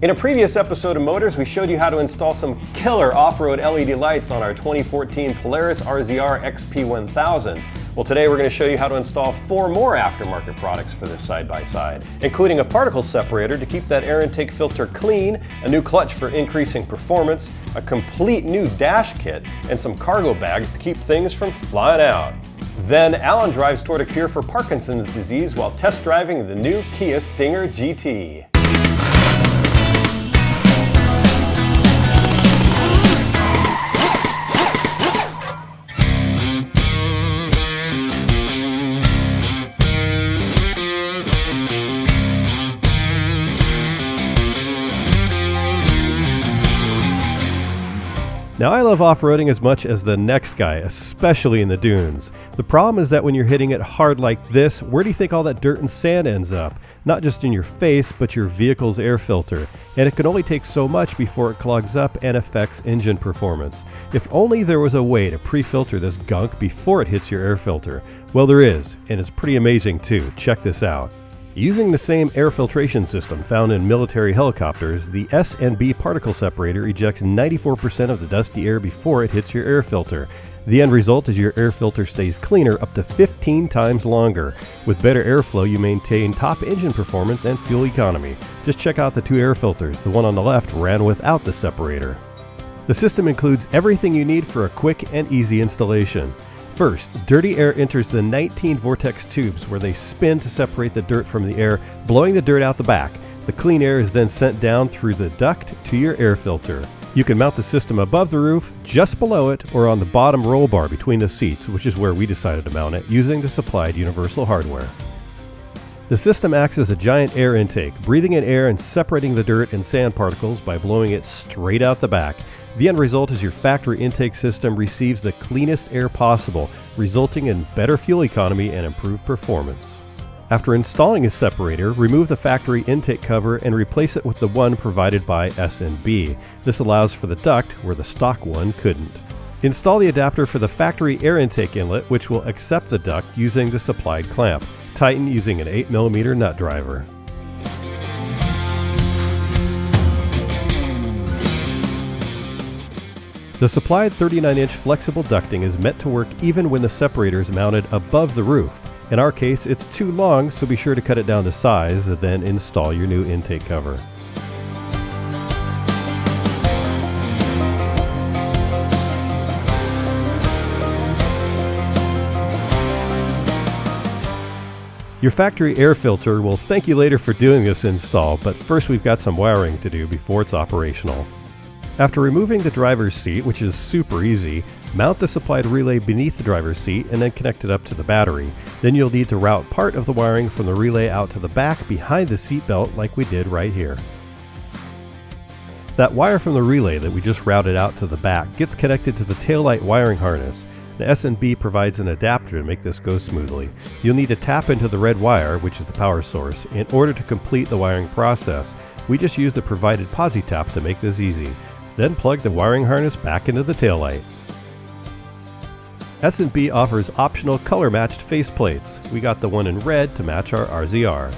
In a previous episode of Motors, we showed you how to install some killer off-road LED lights on our 2014 Polaris RZR XP1000. Well, today we're going to show you how to install four more aftermarket products for this side-by-side, -side, including a particle separator to keep that air intake filter clean, a new clutch for increasing performance, a complete new dash kit, and some cargo bags to keep things from flying out. Then Alan drives toward a cure for Parkinson's disease while test driving the new Kia Stinger GT. Now, I love off roading as much as the next guy, especially in the dunes. The problem is that when you're hitting it hard like this, where do you think all that dirt and sand ends up? Not just in your face, but your vehicle's air filter. And it can only take so much before it clogs up and affects engine performance. If only there was a way to pre filter this gunk before it hits your air filter. Well, there is, and it's pretty amazing too. Check this out. Using the same air filtration system found in military helicopters, the S&B particle separator ejects 94% of the dusty air before it hits your air filter. The end result is your air filter stays cleaner up to 15 times longer. With better airflow, you maintain top engine performance and fuel economy. Just check out the two air filters. The one on the left ran without the separator. The system includes everything you need for a quick and easy installation. First, dirty air enters the 19 vortex tubes where they spin to separate the dirt from the air, blowing the dirt out the back. The clean air is then sent down through the duct to your air filter. You can mount the system above the roof, just below it, or on the bottom roll bar between the seats, which is where we decided to mount it, using the supplied universal hardware. The system acts as a giant air intake, breathing in air and separating the dirt and sand particles by blowing it straight out the back. The end result is your factory intake system receives the cleanest air possible, resulting in better fuel economy and improved performance. After installing a separator, remove the factory intake cover and replace it with the one provided by S&B. This allows for the duct where the stock one couldn't. Install the adapter for the factory air intake inlet which will accept the duct using the supplied clamp. Tighten using an 8mm nut driver. The supplied 39-inch flexible ducting is meant to work even when the separator is mounted above the roof. In our case, it's too long, so be sure to cut it down to size, and then install your new intake cover. Your factory air filter will thank you later for doing this install, but first we've got some wiring to do before it's operational. After removing the driver's seat, which is super easy, mount the supplied relay beneath the driver's seat and then connect it up to the battery. Then you'll need to route part of the wiring from the relay out to the back behind the seat belt like we did right here. That wire from the relay that we just routed out to the back gets connected to the taillight wiring harness. The S&B provides an adapter to make this go smoothly. You'll need to tap into the red wire, which is the power source, in order to complete the wiring process. We just used the provided posi tap to make this easy. Then plug the wiring harness back into the taillight. S&B offers optional color-matched faceplates. We got the one in red to match our RZR.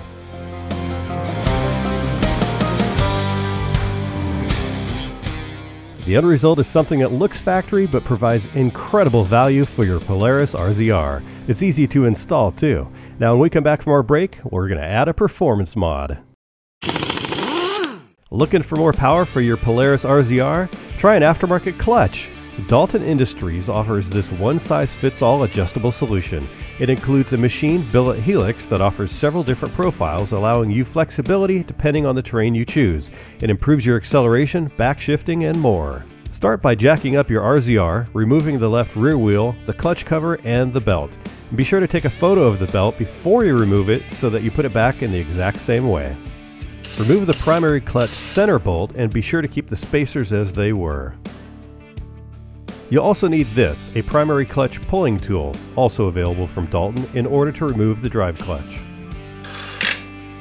The end result is something that looks factory but provides incredible value for your Polaris RZR. It's easy to install too. Now when we come back from our break, we're going to add a performance mod. Looking for more power for your Polaris RZR? Try an aftermarket clutch. Dalton Industries offers this one-size-fits-all adjustable solution. It includes a machine billet helix that offers several different profiles, allowing you flexibility depending on the terrain you choose. It improves your acceleration, back shifting, and more. Start by jacking up your RZR, removing the left rear wheel, the clutch cover, and the belt. Be sure to take a photo of the belt before you remove it so that you put it back in the exact same way. Remove the primary clutch center bolt and be sure to keep the spacers as they were. You'll also need this, a primary clutch pulling tool, also available from Dalton, in order to remove the drive clutch.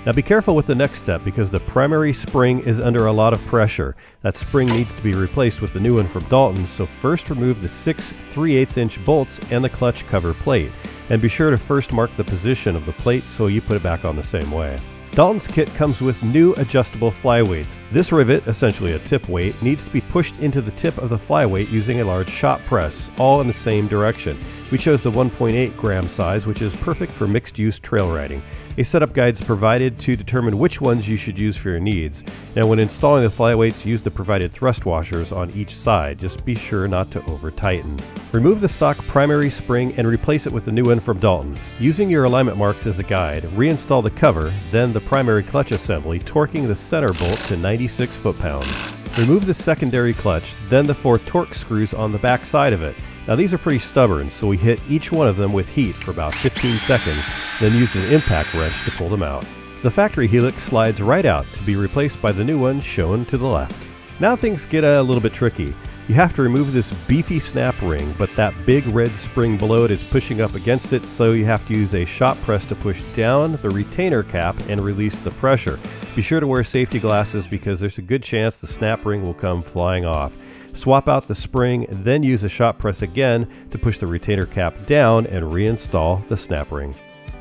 Now be careful with the next step because the primary spring is under a lot of pressure. That spring needs to be replaced with the new one from Dalton, so first remove the six 3 8 inch bolts and the clutch cover plate. And be sure to first mark the position of the plate so you put it back on the same way. Dalton's kit comes with new adjustable flyweights. This rivet, essentially a tip weight, needs to be pushed into the tip of the flyweight using a large shop press, all in the same direction. We chose the 1.8 gram size, which is perfect for mixed use trail riding. A setup guide is provided to determine which ones you should use for your needs. Now, when installing the flyweights, use the provided thrust washers on each side. Just be sure not to over tighten. Remove the stock primary spring and replace it with the new one from Dalton. Using your alignment marks as a guide, reinstall the cover, then the primary clutch assembly, torquing the center bolt to 96 foot-pounds. Remove the secondary clutch, then the four torque screws on the back side of it. Now these are pretty stubborn, so we hit each one of them with heat for about 15 seconds, then used an impact wrench to pull them out. The factory helix slides right out to be replaced by the new one shown to the left. Now things get a little bit tricky. You have to remove this beefy snap ring, but that big red spring below it is pushing up against it, so you have to use a shop press to push down the retainer cap and release the pressure. Be sure to wear safety glasses because there's a good chance the snap ring will come flying off. Swap out the spring, then use a shop press again to push the retainer cap down and reinstall the snap ring.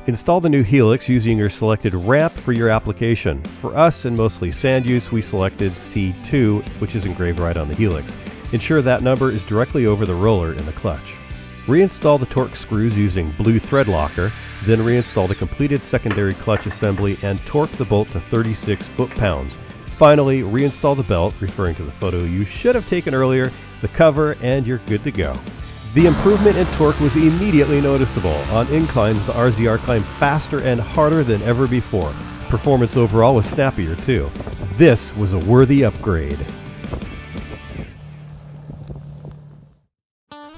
Install the new Helix using your selected ramp for your application. For us and mostly sand use, we selected C2, which is engraved right on the Helix. Ensure that number is directly over the roller in the clutch. Reinstall the torque screws using blue thread locker, then reinstall the completed secondary clutch assembly and torque the bolt to 36 foot-pounds. Finally, reinstall the belt, referring to the photo you should have taken earlier, the cover, and you're good to go. The improvement in torque was immediately noticeable. On inclines, the RZR climbed faster and harder than ever before. Performance overall was snappier too. This was a worthy upgrade.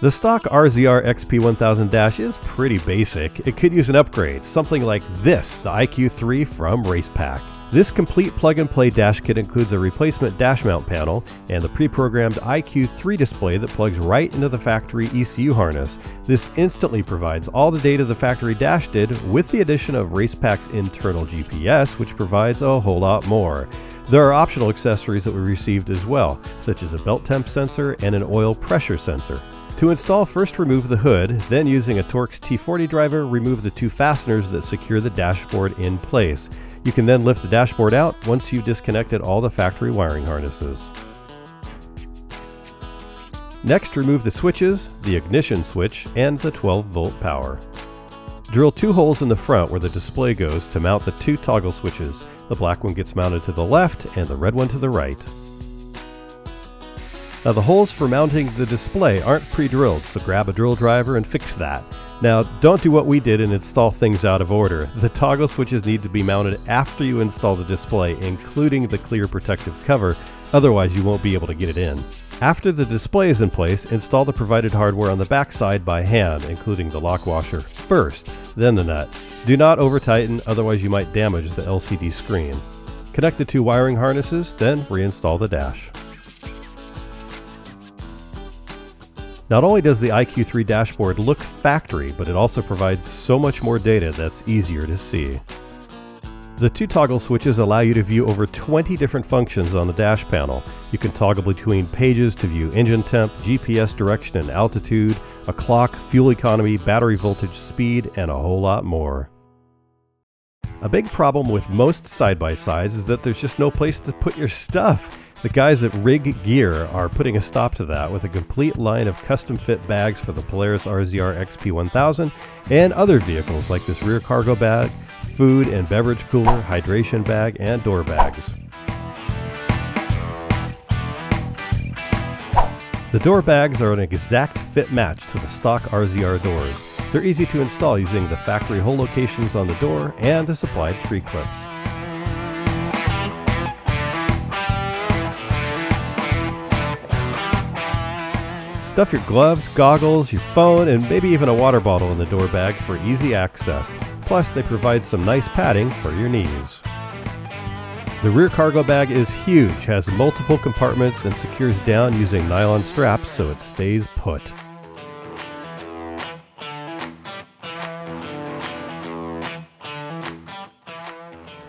The stock RZR XP1000 Dash is pretty basic. It could use an upgrade, something like this, the IQ3 from Racepak. This complete plug-and-play dash kit includes a replacement dash mount panel and the pre-programmed IQ3 display that plugs right into the factory ECU harness. This instantly provides all the data the factory dash did with the addition of Racepak's internal GPS, which provides a whole lot more. There are optional accessories that we received as well, such as a belt temp sensor and an oil pressure sensor. To install, first remove the hood, then using a Torx T40 driver, remove the two fasteners that secure the dashboard in place. You can then lift the dashboard out once you've disconnected all the factory wiring harnesses. Next, remove the switches, the ignition switch, and the 12 volt power. Drill two holes in the front where the display goes to mount the two toggle switches. The black one gets mounted to the left and the red one to the right. Now the holes for mounting the display aren't pre-drilled, so grab a drill driver and fix that. Now don't do what we did and install things out of order. The toggle switches need to be mounted after you install the display, including the clear protective cover, otherwise you won't be able to get it in. After the display is in place, install the provided hardware on the backside by hand, including the lock washer, first, then the nut. Do not over tighten, otherwise you might damage the LCD screen. Connect the two wiring harnesses, then reinstall the dash. Not only does the IQ3 dashboard look factory, but it also provides so much more data that's easier to see. The two toggle switches allow you to view over 20 different functions on the dash panel. You can toggle between pages to view engine temp, GPS direction and altitude, a clock, fuel economy, battery voltage, speed, and a whole lot more. A big problem with most side-by-sides is that there's just no place to put your stuff. The guys at Rig Gear are putting a stop to that with a complete line of custom fit bags for the Polaris RZR XP1000 and other vehicles like this rear cargo bag, food and beverage cooler, hydration bag, and door bags. The door bags are an exact fit match to the stock RZR doors. They're easy to install using the factory hole locations on the door and the supplied tree clips. Stuff your gloves, goggles, your phone, and maybe even a water bottle in the door bag for easy access. Plus, they provide some nice padding for your knees. The rear cargo bag is huge, has multiple compartments, and secures down using nylon straps so it stays put.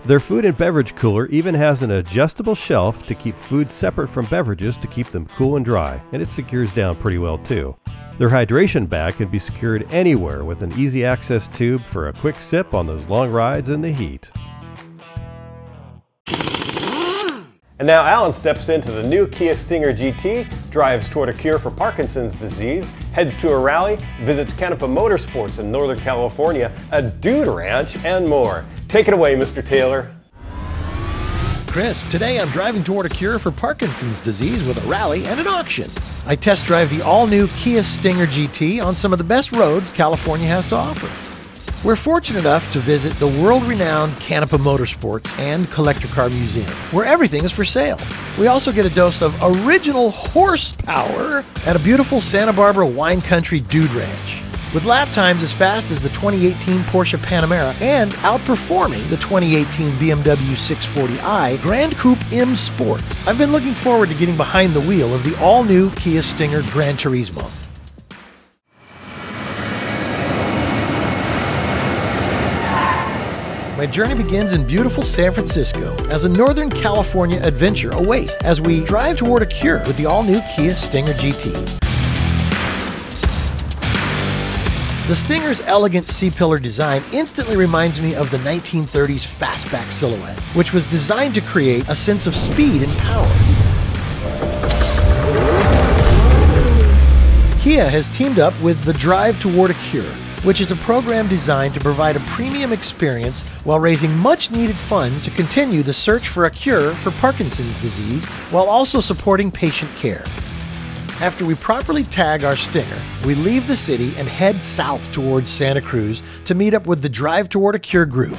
Their food and beverage cooler even has an adjustable shelf to keep food separate from beverages to keep them cool and dry, and it secures down pretty well too. Their hydration bag can be secured anywhere with an easy access tube for a quick sip on those long rides in the heat. And now Alan steps into the new Kia Stinger GT, drives toward a cure for Parkinson's disease, heads to a rally, visits Canepa Motorsports in Northern California, a dude ranch, and more. Take it away, Mr. Taylor. Chris. Today I'm driving toward a cure for Parkinson's disease with a rally and an auction. I test drive the all new Kia Stinger GT on some of the best roads California has to offer. We're fortunate enough to visit the world renowned Canepa Motorsports and Collector Car Museum, where everything is for sale. We also get a dose of original horsepower at a beautiful Santa Barbara wine country dude ranch. With lap times as fast as the 2018 Porsche Panamera and outperforming the 2018 BMW 640i Gran Coupe M Sport, I've been looking forward to getting behind the wheel of the all new Kia Stinger Gran Turismo. My journey begins in beautiful San Francisco as a Northern California adventure awaits as we drive toward a cure with the all new Kia Stinger GT. The Stinger's elegant C-pillar design instantly reminds me of the 1930s fastback silhouette, which was designed to create a sense of speed and power. Kia has teamed up with the Drive Toward a Cure, which is a program designed to provide a premium experience while raising much needed funds to continue the search for a cure for Parkinson's disease while also supporting patient care. After we properly tag our stinger, we leave the city and head south towards Santa Cruz to meet up with the Drive Toward a Cure group.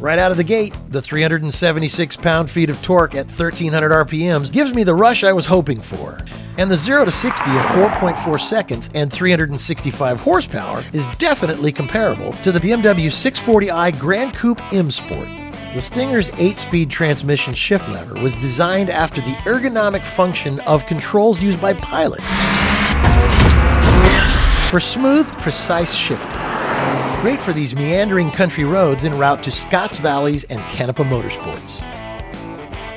Right out of the gate, the 376 pound feet of torque at 1300 RPMs gives me the rush I was hoping for. And the 0 to 60 in 4.4 seconds and 365 horsepower is definitely comparable to the BMW 640i Gran Coupe M Sport. The Stinger's 8 speed transmission shift lever was designed after the ergonomic function of controls used by pilots for smooth, precise shifting. Great for these meandering country roads en route to Scotts Valleys and Canepa Motorsports.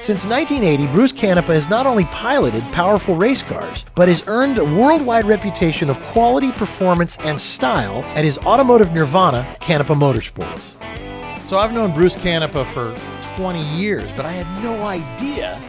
Since 1980, Bruce Canepa has not only piloted powerful race cars, but has earned a worldwide reputation of quality, performance, and style at his automotive nirvana, Canepa Motorsports. So I've known Bruce Canepa for 20 years, but I had no idea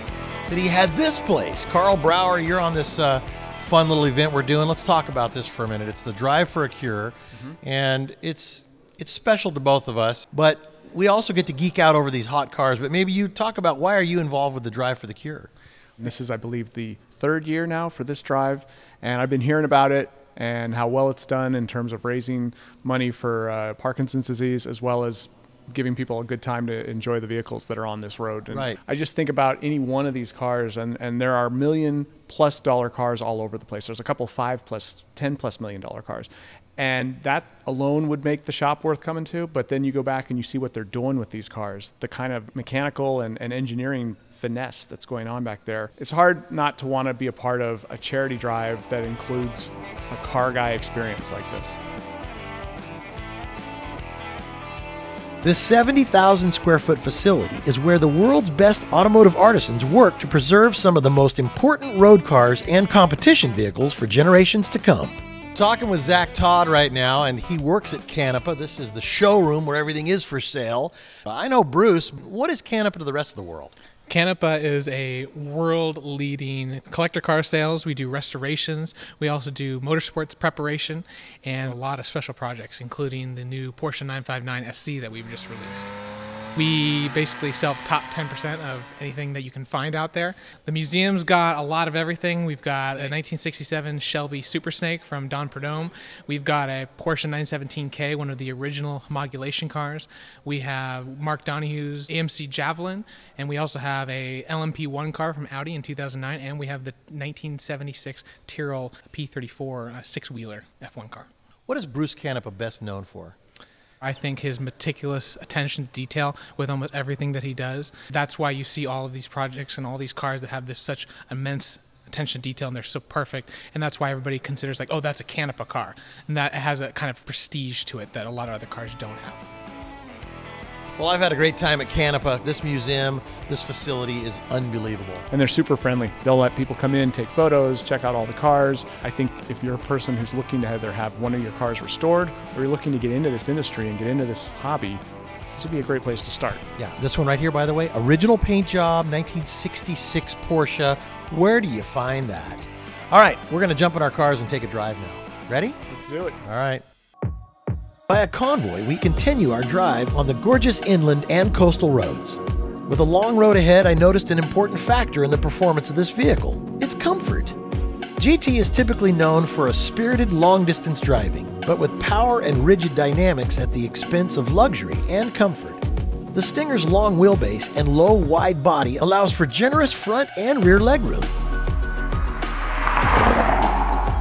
that he had this place. Carl Brower, you're on this uh, fun little event we're doing. Let's talk about this for a minute. It's the Drive for a Cure, mm-hmm. and it's it's special to both of us, but we also get to geek out over these hot cars. But maybe you talk about why are you involved with the Drive for the Cure? This is, I believe, the third year now for this drive, and I've been hearing about it and how well it's done in terms of raising money for uh, Parkinson's disease as well as giving people a good time to enjoy the vehicles that are on this road. And right. I just think about any one of these cars, and, and there are million plus dollar cars all over the place. There's a couple five plus, 10 plus million dollar cars. And that alone would make the shop worth coming to. But then you go back and you see what they're doing with these cars, the kind of mechanical and, and engineering finesse that's going on back there. It's hard not to want to be a part of a charity drive that includes a car guy experience like this. This 70,000 square foot facility is where the world's best automotive artisans work to preserve some of the most important road cars and competition vehicles for generations to come. Talking with Zach Todd right now, and he works at Canepa. This is the showroom where everything is for sale. I know Bruce. What is Canepa to the rest of the world? Canepa is a world leading collector car sales. We do restorations. We also do motorsports preparation and a lot of special projects, including the new Porsche 959 SC that we've just released. We basically sell the top 10% of anything that you can find out there. The museum's got a lot of everything. We've got a 1967 Shelby Super Snake from Don Prudhomme. We've got a Porsche 917K, one of the original homologation cars. We have Mark Donohue's AMC Javelin, and we also have a LMP1 car from Audi in 2009, and we have the 1976 Tyrrell P34 uh, six-wheeler F1 car. What is Bruce Canepa best known for? I think his meticulous attention to detail with almost everything that he does. That's why you see all of these projects and all these cars that have this such immense attention to detail and they're so perfect and that's why everybody considers like oh that's a Canepa car and that has a kind of prestige to it that a lot of other cars don't have. Well, I've had a great time at Canepa. This museum, this facility is unbelievable. And they're super friendly. They'll let people come in, take photos, check out all the cars. I think if you're a person who's looking to either have one of your cars restored or you're looking to get into this industry and get into this hobby, this would be a great place to start. Yeah, this one right here, by the way, original paint job, 1966 Porsche. Where do you find that? All right, we're going to jump in our cars and take a drive now. Ready? Let's do it. All right. By a convoy, we continue our drive on the gorgeous inland and coastal roads. With a long road ahead, I noticed an important factor in the performance of this vehicle its comfort. GT is typically known for a spirited long distance driving, but with power and rigid dynamics at the expense of luxury and comfort. The Stinger's long wheelbase and low, wide body allows for generous front and rear legroom.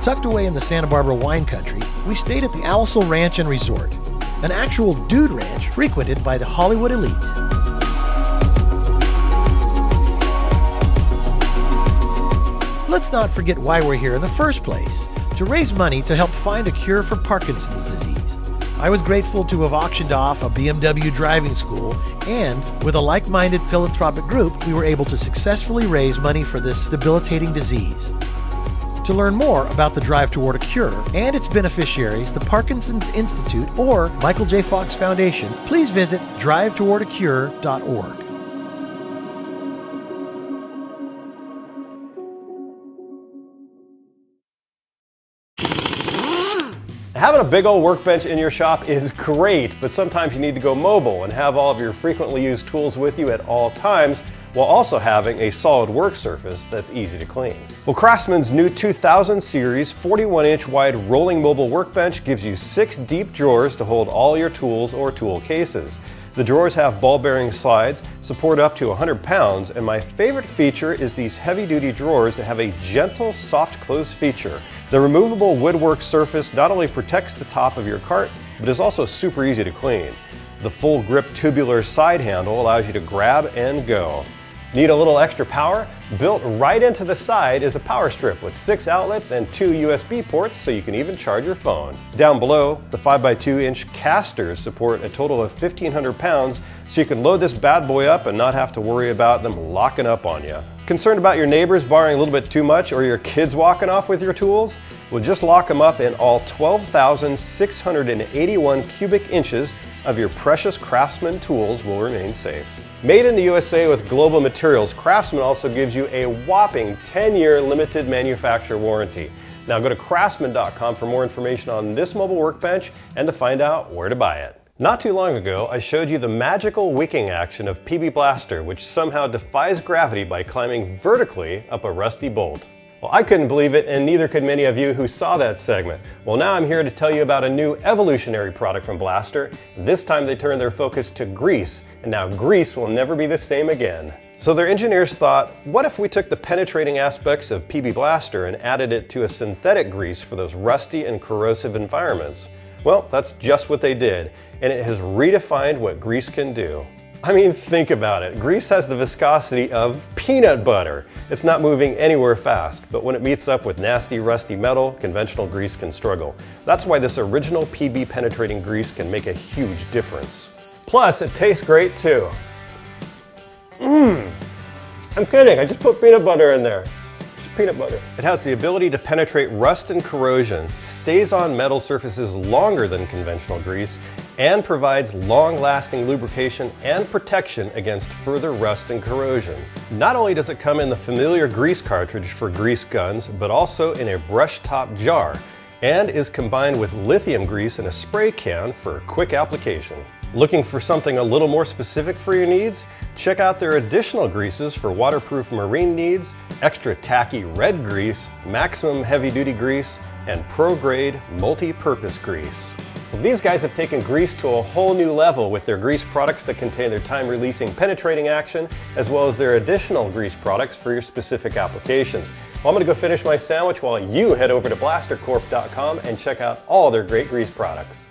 Tucked away in the Santa Barbara wine country, we stayed at the Alisal Ranch and Resort, an actual dude ranch frequented by the Hollywood elite. Let's not forget why we're here in the first place to raise money to help find a cure for Parkinson's disease. I was grateful to have auctioned off a BMW driving school, and with a like minded philanthropic group, we were able to successfully raise money for this debilitating disease. To learn more about the drive toward a cure and its beneficiaries, the Parkinson's Institute, or Michael J. Fox Foundation, please visit drivetowardacure.org. Having a big old workbench in your shop is great, but sometimes you need to go mobile and have all of your frequently used tools with you at all times while also having a solid work surface that's easy to clean. Well, Craftsman's new 2000 series 41 inch wide rolling mobile workbench gives you six deep drawers to hold all your tools or tool cases. The drawers have ball bearing slides, support up to 100 pounds, and my favorite feature is these heavy duty drawers that have a gentle soft close feature. The removable woodwork surface not only protects the top of your cart, but is also super easy to clean. The full grip tubular side handle allows you to grab and go. Need a little extra power? Built right into the side is a power strip with six outlets and two USB ports so you can even charge your phone. Down below, the 5x2 inch casters support a total of 1500 pounds so you can load this bad boy up and not have to worry about them locking up on you. Concerned about your neighbors borrowing a little bit too much or your kids walking off with your tools? Well, just lock them up and all 12,681 cubic inches of your precious Craftsman tools will remain safe. Made in the USA with global materials, Craftsman also gives you a whopping 10-year limited manufacturer warranty. Now go to craftsman.com for more information on this mobile workbench and to find out where to buy it. Not too long ago, I showed you the magical wicking action of PB Blaster, which somehow defies gravity by climbing vertically up a rusty bolt. Well, I couldn't believe it, and neither could many of you who saw that segment. Well, now I'm here to tell you about a new evolutionary product from Blaster. This time they turned their focus to grease, and now grease will never be the same again. So their engineers thought, what if we took the penetrating aspects of PB Blaster and added it to a synthetic grease for those rusty and corrosive environments? Well, that's just what they did, and it has redefined what grease can do. I mean, think about it. Grease has the viscosity of peanut butter. It's not moving anywhere fast, but when it meets up with nasty, rusty metal, conventional grease can struggle. That's why this original PB penetrating grease can make a huge difference. Plus, it tastes great too. Mmm. I'm kidding, I just put peanut butter in there Just peanut butter. It has the ability to penetrate rust and corrosion, stays on metal surfaces longer than conventional grease, and provides long-lasting lubrication and protection against further rust and corrosion. Not only does it come in the familiar grease cartridge for grease guns, but also in a brush top jar, and is combined with lithium grease in a spray can for quick application. Looking for something a little more specific for your needs? Check out their additional greases for waterproof marine needs, extra tacky red grease, maximum heavy duty grease, and pro grade multi-purpose grease. These guys have taken grease to a whole new level with their grease products that contain their time releasing penetrating action, as well as their additional grease products for your specific applications. Well, I'm gonna go finish my sandwich while you head over to blastercorp.com and check out all their great grease products.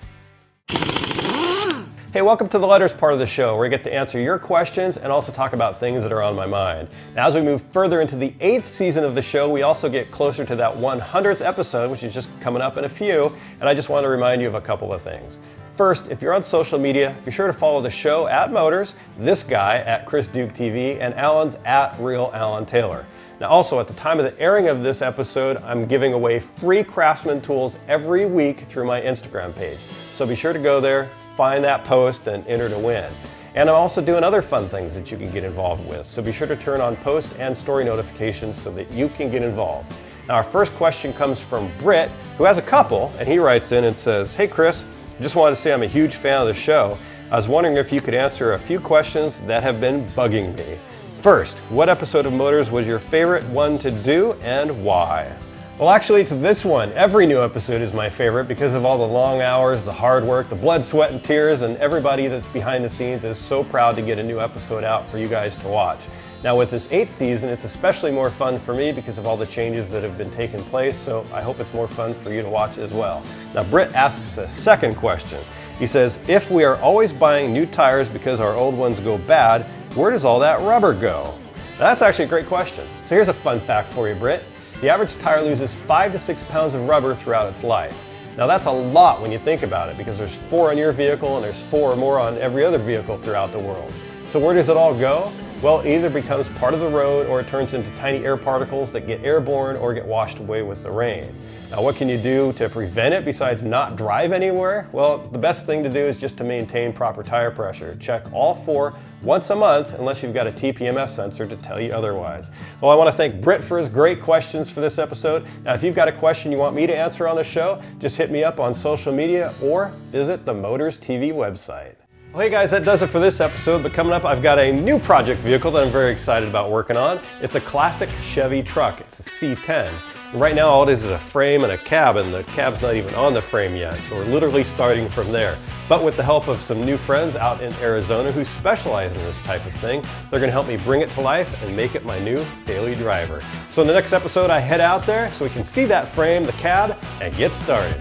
Hey, welcome to the letters part of the show where I get to answer your questions and also talk about things that are on my mind. Now, as we move further into the eighth season of the show, we also get closer to that 100th episode, which is just coming up in a few, and I just want to remind you of a couple of things. First, if you're on social media, be sure to follow the show at Motors, this guy at Chris Duke TV, and Alan's at Real Alan Taylor. Now, also at the time of the airing of this episode, I'm giving away free Craftsman tools every week through my Instagram page. So be sure to go there, find that post and enter to win. And I'm also doing other fun things that you can get involved with. So be sure to turn on post and story notifications so that you can get involved. Now, our first question comes from Britt, who has a couple, and he writes in and says, Hey, Chris, just wanted to say I'm a huge fan of the show. I was wondering if you could answer a few questions that have been bugging me. First, what episode of Motors was your favorite one to do and why? Well, actually, it's this one. Every new episode is my favorite because of all the long hours, the hard work, the blood, sweat, and tears, and everybody that's behind the scenes is so proud to get a new episode out for you guys to watch. Now, with this eighth season, it's especially more fun for me because of all the changes that have been taking place, so I hope it's more fun for you to watch as well. Now, Britt asks a second question. He says, If we are always buying new tires because our old ones go bad, where does all that rubber go? Now, that's actually a great question. So here's a fun fact for you, Britt. The average tire loses five to six pounds of rubber throughout its life. Now that's a lot when you think about it because there's four on your vehicle and there's four or more on every other vehicle throughout the world. So where does it all go? Well, it either becomes part of the road or it turns into tiny air particles that get airborne or get washed away with the rain. Now, what can you do to prevent it besides not drive anywhere? Well, the best thing to do is just to maintain proper tire pressure. Check all four once a month unless you've got a TPMS sensor to tell you otherwise. Well, I want to thank Britt for his great questions for this episode. Now, if you've got a question you want me to answer on the show, just hit me up on social media or visit the Motors TV website. Well, hey guys, that does it for this episode, but coming up, I've got a new project vehicle that I'm very excited about working on. It's a classic Chevy truck. It's a C10. And right now, all it is is a frame and a cab, and the cab's not even on the frame yet, so we're literally starting from there. But with the help of some new friends out in Arizona who specialize in this type of thing, they're gonna help me bring it to life and make it my new daily driver. So in the next episode, I head out there so we can see that frame, the cab, and get started.